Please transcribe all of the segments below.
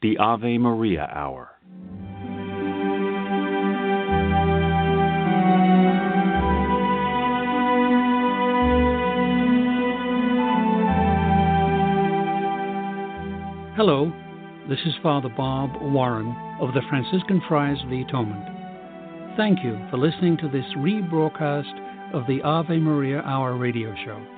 the Ave Maria Hour. Hello, this is Father Bob Warren of the Franciscan Friars of the Atonement. Thank you for listening to this rebroadcast of the Ave Maria Hour radio show.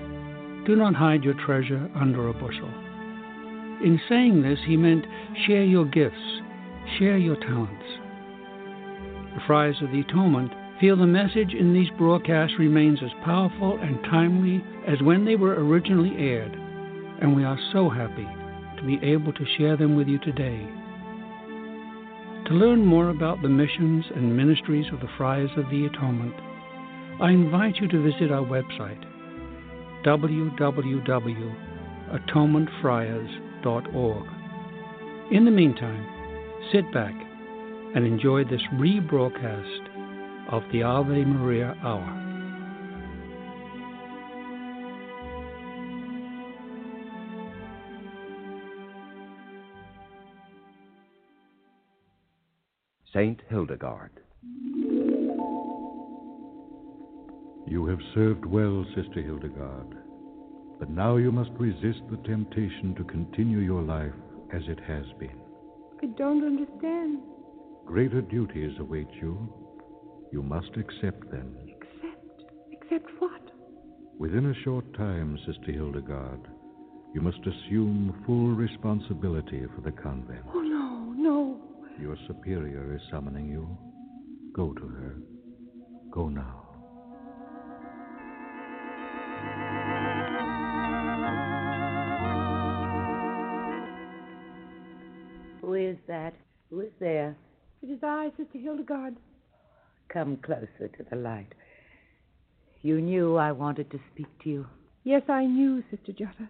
Do not hide your treasure under a bushel. In saying this, he meant share your gifts, share your talents. The Friars of the Atonement feel the message in these broadcasts remains as powerful and timely as when they were originally aired, and we are so happy to be able to share them with you today. To learn more about the missions and ministries of the Friars of the Atonement, I invite you to visit our website, www.atonementfriars.org. In the meantime, sit back and enjoy this rebroadcast of the Ave Maria Hour. Saint Hildegard. You have served well, Sister Hildegard, but now you must resist the temptation to continue your life as it has been. I don't understand. Greater duties await you. You must accept them. Accept? Accept what? Within a short time, Sister Hildegard, you must assume full responsibility for the convent. Oh, no, no. Your superior is summoning you. Go to her. Go now. That? Who is there? It is I, Sister Hildegard. Come closer to the light. You knew I wanted to speak to you, Yes, I knew, Sister Jutta.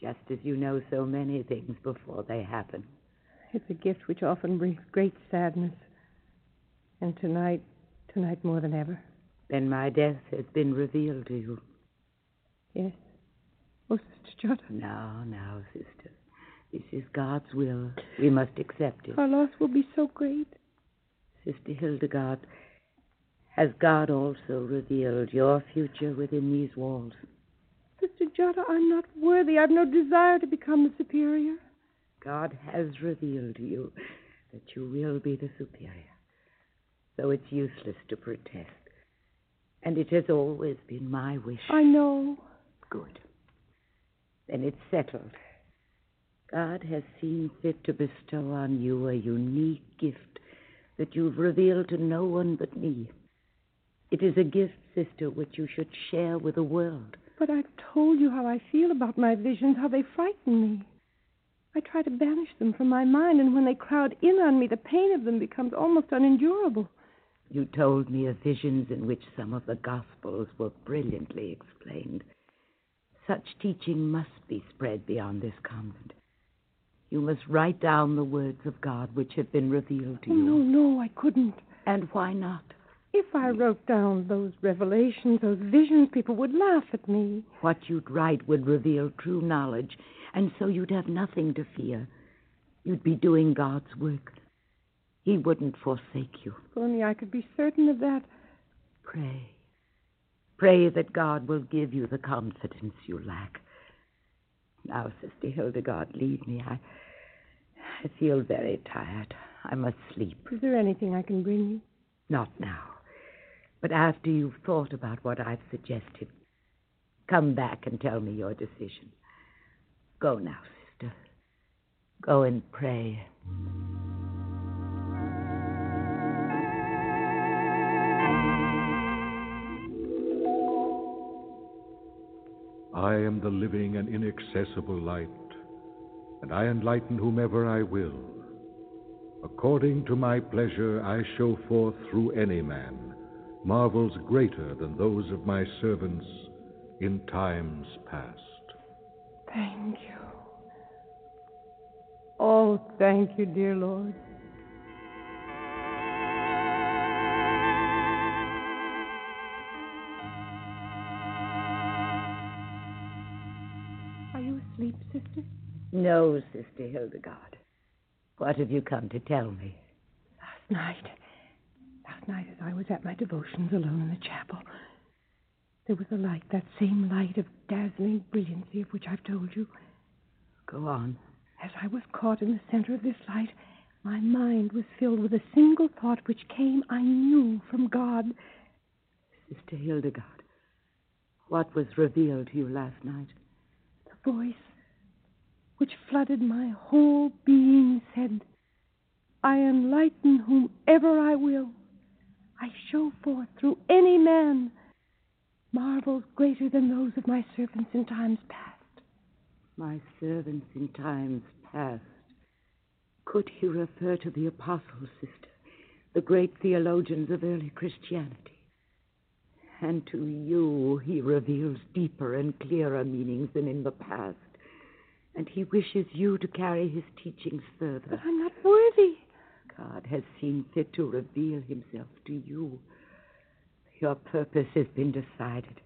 just as you know so many things before they happen. It's a gift which often brings great sadness. And tonight, tonight more than ever. Then my death has been revealed to you. Yes. Oh, Sister Jutta, Now, now, sister. This is God's will. We must accept it. our loss will be so great. Sister Hildegard, has God also revealed your future within these walls? Sister Jutta, I'm not worthy. I've no desire to become the superior. God has revealed to you that you will be the superior. So it's useless to protest. And it has always been my wish. I know. Good. Then it's settled. God has seen fit to bestow on you a unique gift that you've revealed to no one but me. It is a gift, sister, which you should share with the world. But I've told you how I feel about my visions, how they frighten me. I try to banish them from my mind, and when they crowd in on me, the pain of them becomes almost unendurable. You told me of visions in which some of the Gospels were brilliantly explained. Such teaching must be spread beyond this convent. You must write down the words of God which have been revealed to Oh, you. no, no, I couldn't. And why not? If I wrote down those revelations, those visions, people would laugh at me. What you'd write would reveal true knowledge, and so you'd have nothing to fear. You'd be doing God's work. He wouldn't forsake you. If only I could be certain of that. Pray. Pray that God will give you the confidence you lack. Now, Sister Hildegard, leave me. I, I feel very tired. I must sleep. Is there anything I can bring you? Not now. But after you've thought about what I've suggested, come back and tell me your decision. Go now, sister. Go and pray. I am the living and inaccessible light, and I enlighten whomever I will. According to my pleasure, I show forth through any man marvels greater than those of my servants in times past. Thank you. Oh, thank you, dear Lord. No, Sister Hildegard. What have you come to tell me? Last night, last night as I was at my devotions alone in the chapel, there was a light, that same light of dazzling brilliancy of which I've told you. Go on. As I was caught in the center of this light, my mind was filled with a single thought which came, I knew, from God. Sister Hildegard, what was revealed to you last night? The voice which flooded my whole being said, I enlighten whomever I will. I show forth through any man marvels greater than those of my servants in times past. My servants in times past. Could he refer to the apostles, sister, the great theologians of early Christianity? And to you he reveals deeper and clearer meanings than in the past. And he wishes you to carry his teachings further. But I'm not worthy. God has seen fit to reveal himself to you. Your purpose has been decided.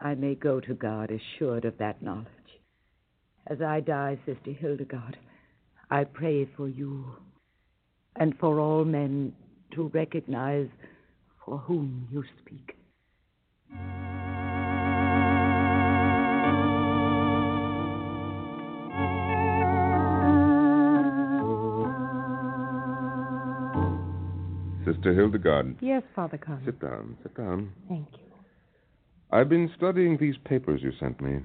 I may go to God assured of that knowledge. As I die, Sister Hildegard, I pray for you and for all men to recognize for whom you speak. Sister Hildegard, Yes, Father Carmen. sit down, sit down. Thank you. I've been studying these papers you sent me.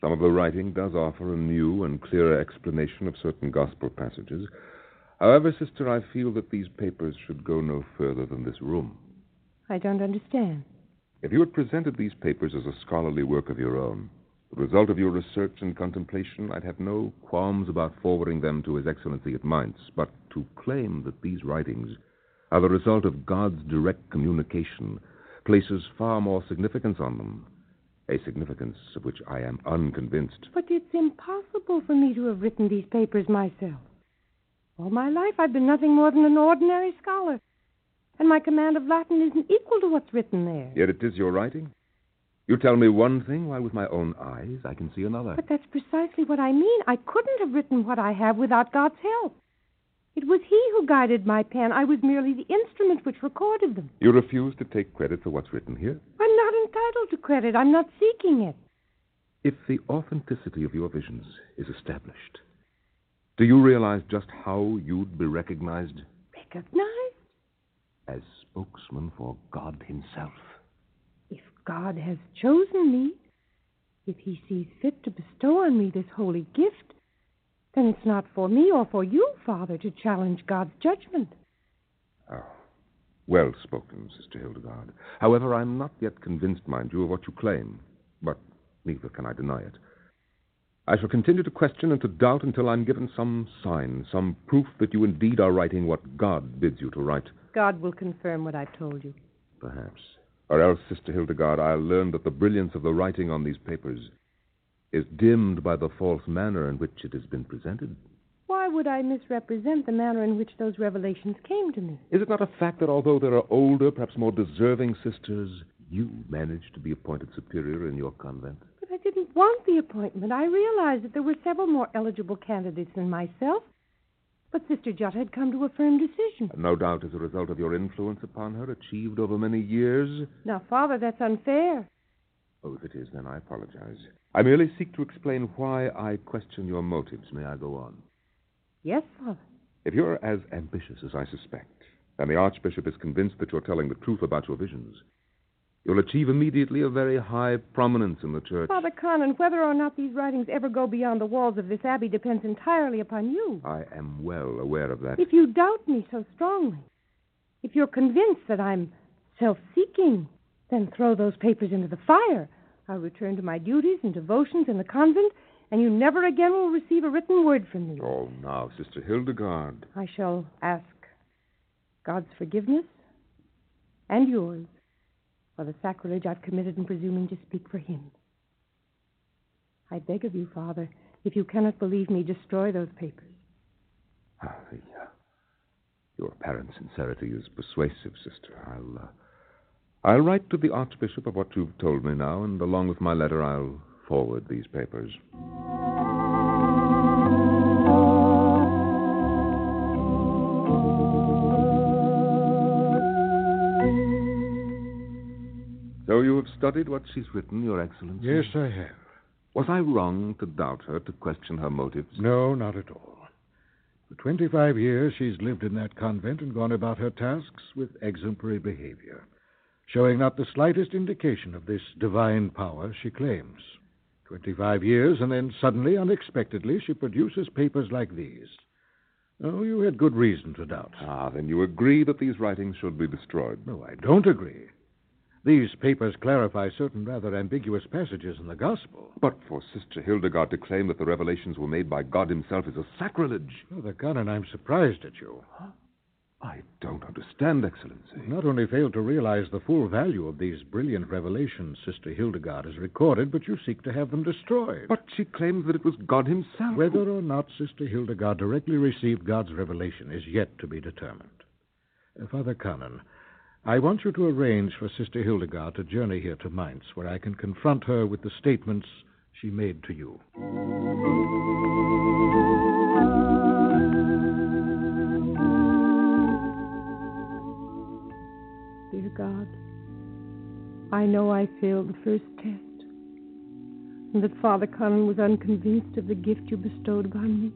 Some of the writing does offer a new and clearer explanation of certain gospel passages. However, sister, I feel that these papers should go no further than this room. I don't understand. If you had presented these papers as a scholarly work of your own, the result of your research and contemplation, I'd have no qualms about forwarding them to His Excellency at Mainz. But to claim that these writings are the result of God's direct communication places far more significance on them, a significance of which I am unconvinced. But it's impossible for me to have written these papers myself. All my life I've been nothing more than an ordinary scholar, and my command of Latin isn't equal to what's written there. Yet it is your writing. You tell me one thing, while with my own eyes I can see another. But that's precisely what I mean. I couldn't have written what I have without God's help. It was He who guided my pen. I was merely the instrument which recorded them. You refuse to take credit for what's written here? I'm not entitled to credit. I'm not seeking it. If the authenticity of your visions is established, do you realize just how you'd be recognized Recognized? as spokesman for God Himself? If God has chosen me, if He sees fit to bestow on me this holy gift, then it's not for me or for you, Father, to challenge God's judgment. Oh, well spoken, Sister Hildegard. However, I'm not yet convinced, mind you, of what you claim, but neither can I deny it. I shall continue to question and to doubt until I'm given some sign, some proof that you indeed are writing what God bids you to write. God will confirm what I've told you. Perhaps. Or else, Sister Hildegard, I'll learn that the brilliance of the writing on these papers is dimmed by the false manner in which it has been presented. Why would I misrepresent the manner in which those revelations came to me? Is it not a fact that although there are older, perhaps more deserving sisters, you managed to be appointed superior in your convent? But I didn't want the appointment. I realized that there were several more eligible candidates than myself. But Sister Jutta had come to a firm decision. No doubt as a result of your influence upon her, achieved over many years. Now, Father, that's unfair. Oh, if it is, then I apologize. I merely seek to explain why I question your motives. May I go on? Yes, Father. If you're as ambitious as I suspect, and the Archbishop is convinced that you're telling the truth about your visions, you'll achieve immediately a very high prominence in the church. Father Conan, whether or not these writings ever go beyond the walls of this abbey depends entirely upon you. I am well aware of that. If you doubt me so strongly, if you're convinced that I'm self seeking, then throw those papers into the fire. I'll return to my duties and devotions in the convent, and you never again will receive a written word from me. Oh, now, Sister Hildegard. I shall ask God's forgiveness and yours for the sacrilege I've committed in presuming to speak for Him. I beg of you, Father, if you cannot believe me, destroy those papers. Ah, the, uh, your apparent sincerity is persuasive, sister. I'll, uh, I'll write to the Archbishop of what you've told me now, and along with my letter, I'll forward these papers. So you have studied what she's written, Your Excellency? Yes, I have. Was I wrong to doubt her, to question her motives? No, not at all. For 25 years, she's lived in that convent and gone about her tasks with exemplary behavior, showing not the slightest indication of this divine power she claims. 25 years, and then suddenly, unexpectedly, she produces papers like these. Oh, you had good reason to doubt. Ah, then you agree that these writings should be destroyed. No, I don't agree. These papers clarify certain rather ambiguous passages in the Gospel. But for Sister Hildegard to claim that the revelations were made by God Himself is a sacrilege. Father Conan, I'm surprised at you. I don't understand, Excellency. Not only fail to realize the full value of these brilliant revelations Sister Hildegard has recorded, but you seek to have them destroyed. But she claims that it was God Himself. Whether or not Sister Hildegard directly received God's revelation is yet to be determined. Uh, Father Conan, I want you to arrange for Sister Hildegard to journey here to Mainz, where I can confront her with the statements she made to you. First test, and that Father Conan was unconvinced of the gift you bestowed upon me.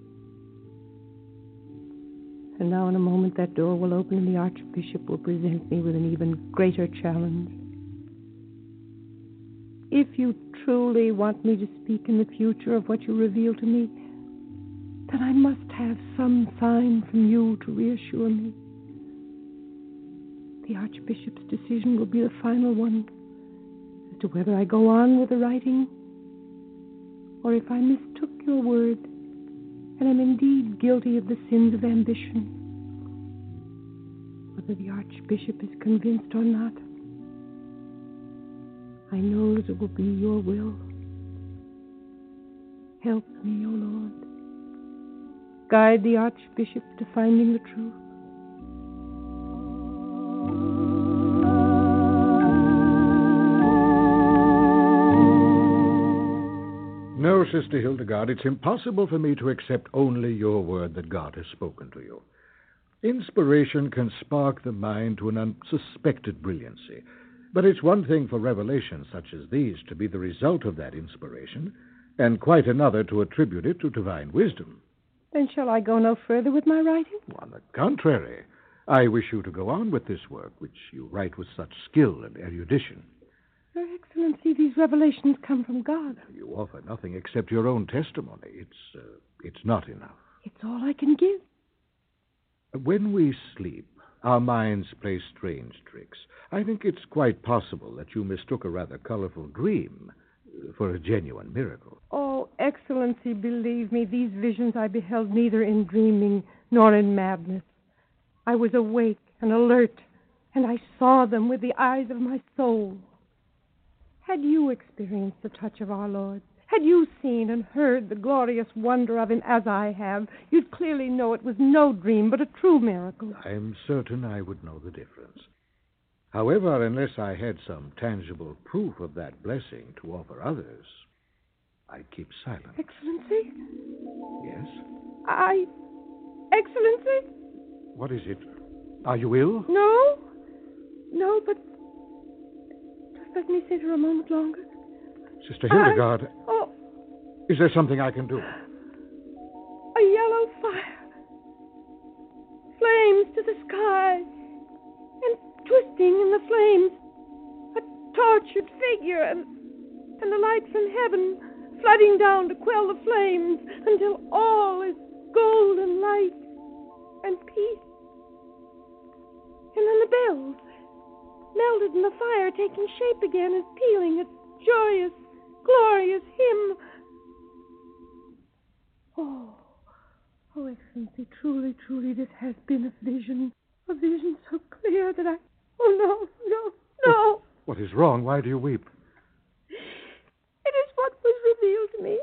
And now, in a moment, that door will open and the Archbishop will present me with an even greater challenge. If you truly want me to speak in the future of what you reveal to me, then I must have some sign from you to reassure me. The Archbishop's decision will be the final one to whether I go on with the writing or if I mistook your word and am indeed guilty of the sins of ambition. Whether the Archbishop is convinced or not, I know that it will be your will. Help me, O Lord. Guide the Archbishop to finding the truth. Sister Hildegard, it's impossible for me to accept only your word that God has spoken to you. Inspiration can spark the mind to an unsuspected brilliancy, but it's one thing for revelations such as these to be the result of that inspiration, and quite another to attribute it to divine wisdom. Then shall I go no further with my writing? On the contrary, I wish you to go on with this work, which you write with such skill and erudition. Your Excellency, these revelations come from God. You offer nothing except your own testimony. It's uh, it's not enough. It's all I can give. When we sleep, our minds play strange tricks. I think it's quite possible that you mistook a rather colorful dream uh, for a genuine miracle. Oh, Excellency, believe me, these visions I beheld neither in dreaming nor in madness. I was awake and alert, and I saw them with the eyes of my soul. Had you experienced the touch of our Lord, had you seen and heard the glorious wonder of him as I have, you'd clearly know it was no dream, but a true miracle. I'm certain I would know the difference. However, unless I had some tangible proof of that blessing to offer others, I'd keep silent. Excellency? Yes? I. Excellency? What is it? Are you ill? No? No, but. Let me sit here a moment longer. Sister Hildegard, I, oh, is there something I can do? a yellow fire. Flames to the sky. And twisting in the flames, a tortured figure and, and the light from heaven flooding down to quell the flames until all is golden light and peace. And then the bells, melted in the fire, taking shape again and pealing a joyous, glorious hymn. Oh, oh, Excellency, truly, truly, this has been a vision. A vision so clear that I. Oh, no, no, no. What is wrong? Why do you weep? It is what was revealed to me.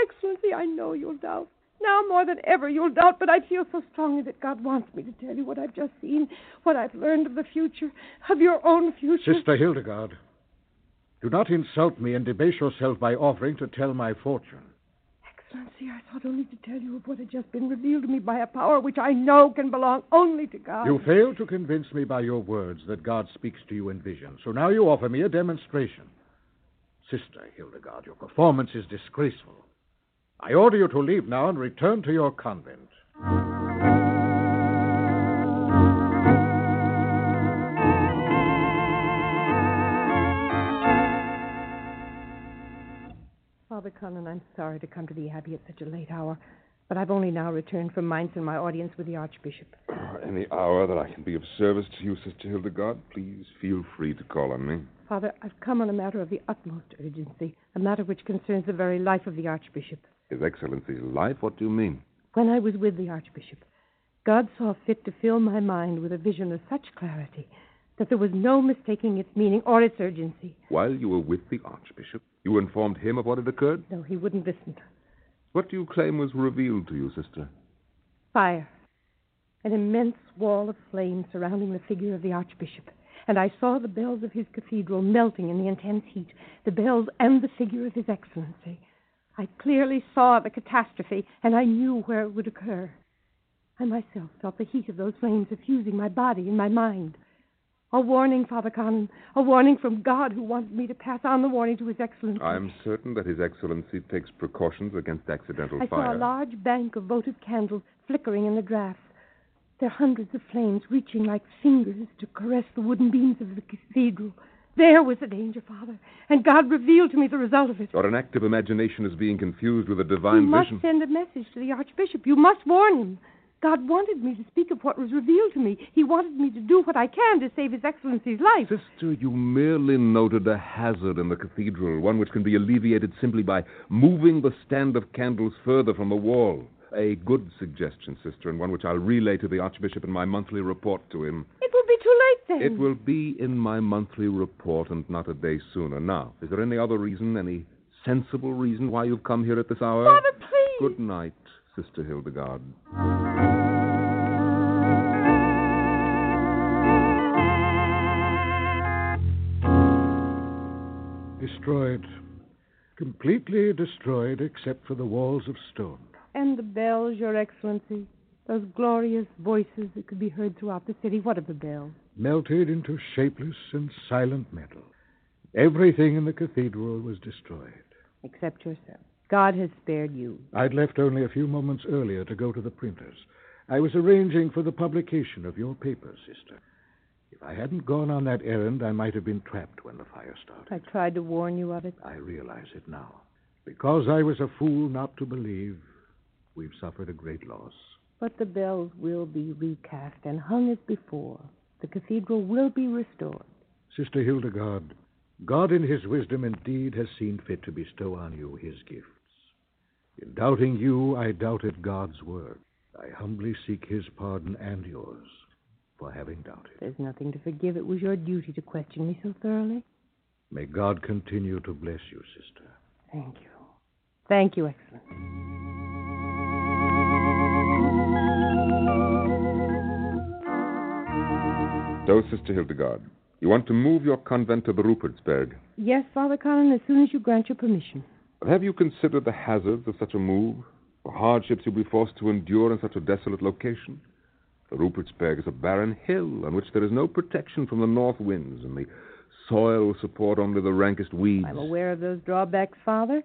Excellency, I know you'll doubt. Now more than ever you'll doubt, but I feel so strongly that God wants me to tell you what I've just seen, what I've learned of the future, of your own future. Sister Hildegard, do not insult me and debase yourself by offering to tell my fortune. Excellency, I thought only to tell you of what had just been revealed to me by a power which I know can belong only to God. You failed to convince me by your words that God speaks to you in vision, so now you offer me a demonstration. Sister Hildegard, your performance is disgraceful. I order you to leave now and return to your convent. Father Conan, I'm sorry to come to the Abbey at such a late hour, but I've only now returned from Mainz and my audience with the Archbishop. Any hour that I can be of service to you, Sister Hildegard, please feel free to call on me. Father, I've come on a matter of the utmost urgency, a matter which concerns the very life of the Archbishop. His Excellency's life? What do you mean? When I was with the Archbishop, God saw fit to fill my mind with a vision of such clarity that there was no mistaking its meaning or its urgency. While you were with the Archbishop, you informed him of what had occurred? No, he wouldn't listen. What do you claim was revealed to you, Sister? Fire. An immense wall of flame surrounding the figure of the Archbishop. And I saw the bells of his cathedral melting in the intense heat, the bells and the figure of His Excellency. I clearly saw the catastrophe, and I knew where it would occur. I myself felt the heat of those flames effusing my body and my mind. A warning, Father Conan, a warning from God who wanted me to pass on the warning to His Excellency. I'm certain that His Excellency takes precautions against accidental I fire. saw a large bank of votive candles flickering in the drafts. Their hundreds of flames reaching like fingers to caress the wooden beams of the cathedral. There was the danger, Father, and God revealed to me the result of it. Or an active imagination is being confused with a divine You divine must send a message to the Archbishop. You must warn him. God wanted me to speak of what was revealed to me. He wanted me to do what I can to save His Excellency's life. Sister, you merely noted a hazard in the cathedral, one which can be alleviated simply by moving the stand of candles further from the wall. A good suggestion, sister, and one which I'll relay to the Archbishop in my monthly report to him. It will be too late. It will be in my monthly report and not a day sooner. Now, is there any other reason, any sensible reason why you've come here at this hour? Father, please. Good night, Sister Hildegard. Destroyed. Completely destroyed except for the walls of stone. And the bells, Your Excellency. Those glorious voices that could be heard throughout the city. What of the bells? Melted into shapeless and silent metal. Everything in the cathedral was destroyed. Except yourself. God has spared you. I'd left only a few moments earlier to go to the printers. I was arranging for the publication of your paper, sister. If I hadn't gone on that errand, I might have been trapped when the fire started. I tried to warn you of it. I realize it now. Because I was a fool not to believe, we've suffered a great loss. But the bells will be recast and hung as before. The cathedral will be restored. Sister Hildegard, God in his wisdom indeed has seen fit to bestow on you his gifts. In doubting you, I doubted God's word. I humbly seek his pardon and yours for having doubted. There's nothing to forgive. It was your duty to question me so thoroughly. May God continue to bless you, sister. Thank you. Thank you, Excellency. So, Sister Hildegard, you want to move your convent to the Rupertsberg. Yes, Father Conan, as soon as you grant your permission. But have you considered the hazards of such a move? The hardships you'll be forced to endure in such a desolate location? The Rupertsberg is a barren hill on which there is no protection from the north winds, and the soil will support only the rankest weeds. I'm aware of those drawbacks, Father.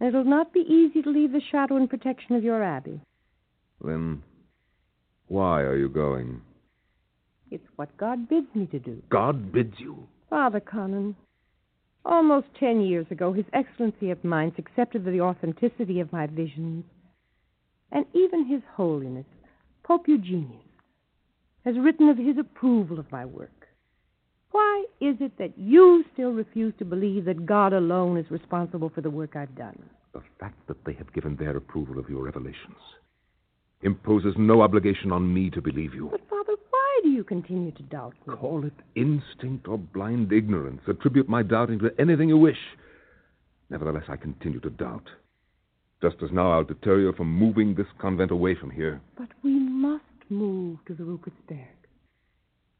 And it'll not be easy to leave the shadow and protection of your abbey. Then why are you going? It's what God bids me to do. God bids you. Father Conan, almost ten years ago, His Excellency of Mainz accepted the authenticity of my visions. And even His Holiness, Pope Eugenius, has written of his approval of my work. Why is it that you still refuse to believe that God alone is responsible for the work I've done? The fact that they have given their approval of your revelations imposes no obligation on me to believe you. But, Father, why do you continue to doubt me? Call it instinct or blind ignorance. Attribute my doubting to anything you wish. Nevertheless, I continue to doubt. Just as now I'll deter you from moving this convent away from here. But we must move to the Rupertsberg.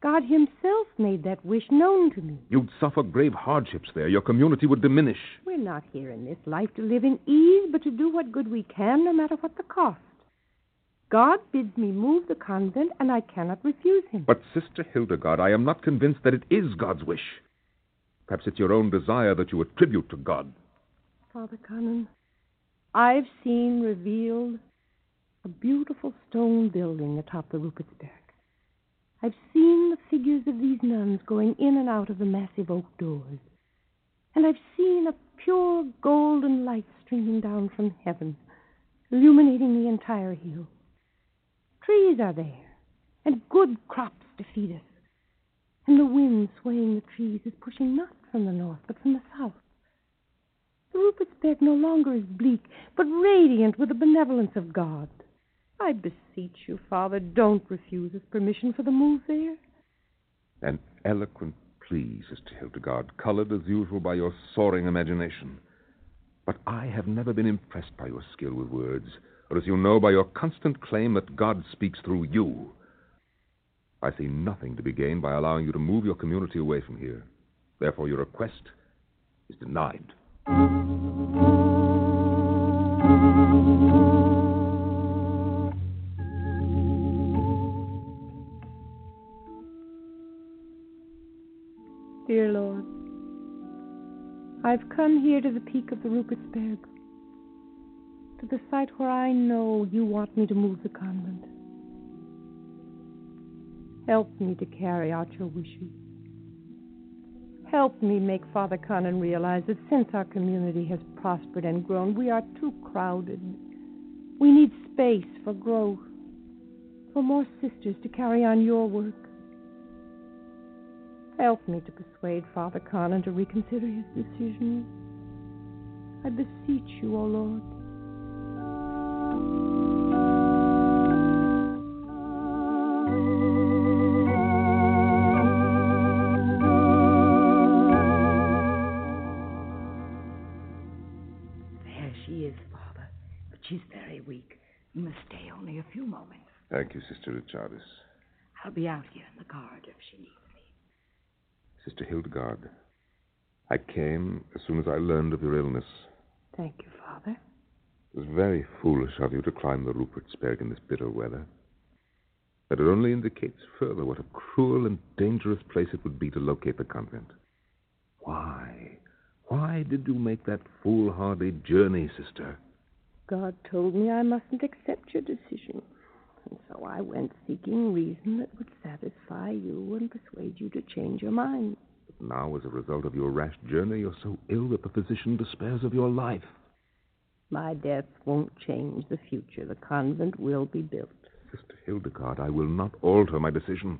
God Himself made that wish known to me. You'd suffer grave hardships there. Your community would diminish. We're not here in this life to live in ease, but to do what good we can, no matter what the cost. God bids me move the convent, and I cannot refuse Him. But, Sister Hildegard, I am not convinced that it is God's wish. Perhaps it's your own desire that you attribute to God. Father Conan, I've seen revealed a beautiful stone building atop the Rupertsberg. I've seen the figures of these nuns going in and out of the massive oak doors. And I've seen a pure golden light streaming down from heaven, illuminating the entire hill. Trees are there, and good crops to feed us. And the wind swaying the trees is pushing not from the north, but from the south. The Rupertsberg no longer is bleak, but radiant with the benevolence of God. I beseech you, Father, don't refuse us permission for the move there. An eloquent plea, Sister Hildegard, colored as usual by your soaring imagination. But I have never been impressed by your skill with words, or as you know, by your constant claim that God speaks through you. I see nothing to be gained by allowing you to move your community away from here. Therefore, your request is denied. Dear Lord, I've come here to the peak of the Rupertsberg, to the site where I know you want me to move the convent. Help me to carry out your wishes. Help me make Father Conan realize that since our community has prospered and grown, we are too crowded. We need space for growth, for more sisters to carry on your work. Help me to persuade Father Conan to reconsider his decision. I beseech you, O Lord. Sister I'll be out here in the corridor if she needs me. Sister Hildegard, I came as soon as I learned of your illness. Thank you, Father. It was very foolish of you to climb the Rupertsberg in this bitter weather. But it only indicates further what a cruel and dangerous place it would be to locate the convent. Why? Why did you make that foolhardy journey, sister? God told me I mustn't accept your decision. And so I went seeking reason that would satisfy you and persuade you to change your mind. But now, as a result of your rash journey, you're so ill that the physician despairs of your life. My death won't change the future. The convent will be built. Sister Hildegard, I will not alter my decision.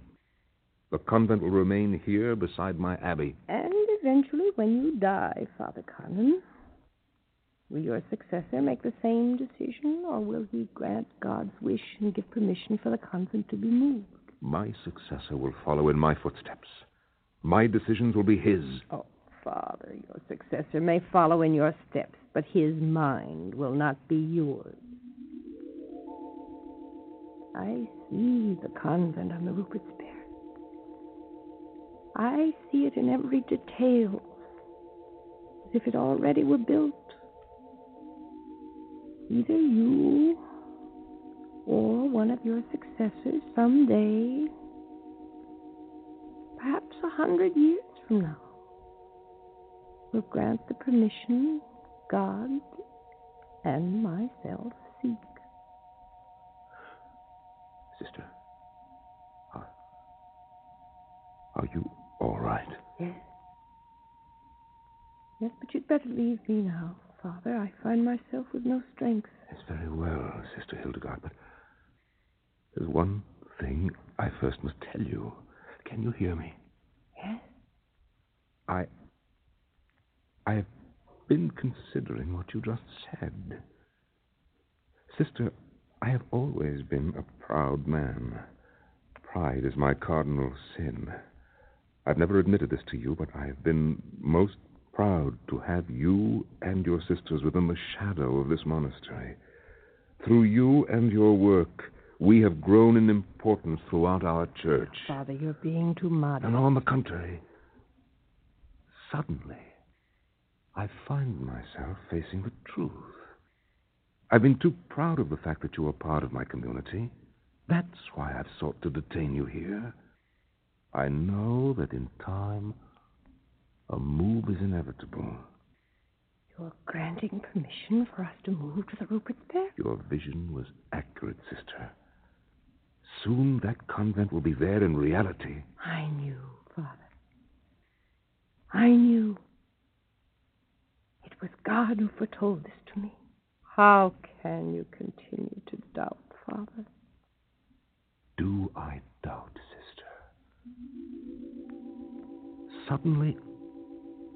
The convent will remain here beside my abbey. And eventually, when you die, Father Conan, will your successor make the same decision, or will he grant God's wish and give permission for the convent to be moved? My successor will follow in my footsteps. My decisions will be his. Oh, Father, your successor may follow in your steps, but his mind will not be yours. I see the convent on the Rupert's Rupertsberg. I see it in every detail, as if it already were built. Either you or one of your successors someday, perhaps a hundred years from now, will grant the permission God and myself seek. Sister, are, are you all right? Yes. Yes, but you'd better leave me now, Father. I find myself with no strength. It's very well, Sister Hildegard, but there's one thing I first must tell you. Can you hear me? Yes? I. I have been considering what you just said. Sister, I have always been a proud man. Pride is my cardinal sin. I've never admitted this to you, but I have been most proud to have you and your sisters within the shadow of this monastery. Through you and your work, we have grown in importance throughout our church. Father, you're being too modest. And on the contrary, suddenly, I find myself facing the truth. I've been too proud of the fact that you are part of my community. That's why I've sought to detain you here. I know that in time, a move is inevitable. You're granting permission for us to move to the Rupert's Rupertsberg? Your vision was accurate, sister. Soon that convent will be there in reality. I knew, Father. I knew. It was God who foretold this to me. How can you continue to doubt, Father? Do I doubt, sister? Suddenly,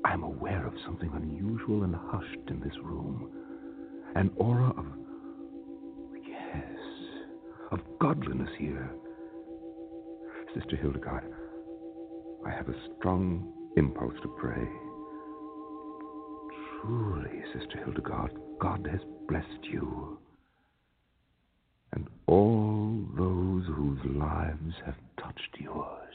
I'm aware of something unusual and hushed in this room. An aura of. Yes, of godliness here. Sister Hildegard, I have a strong impulse to pray. Truly, Sister Hildegard, God has blessed you. And all those whose lives have touched yours.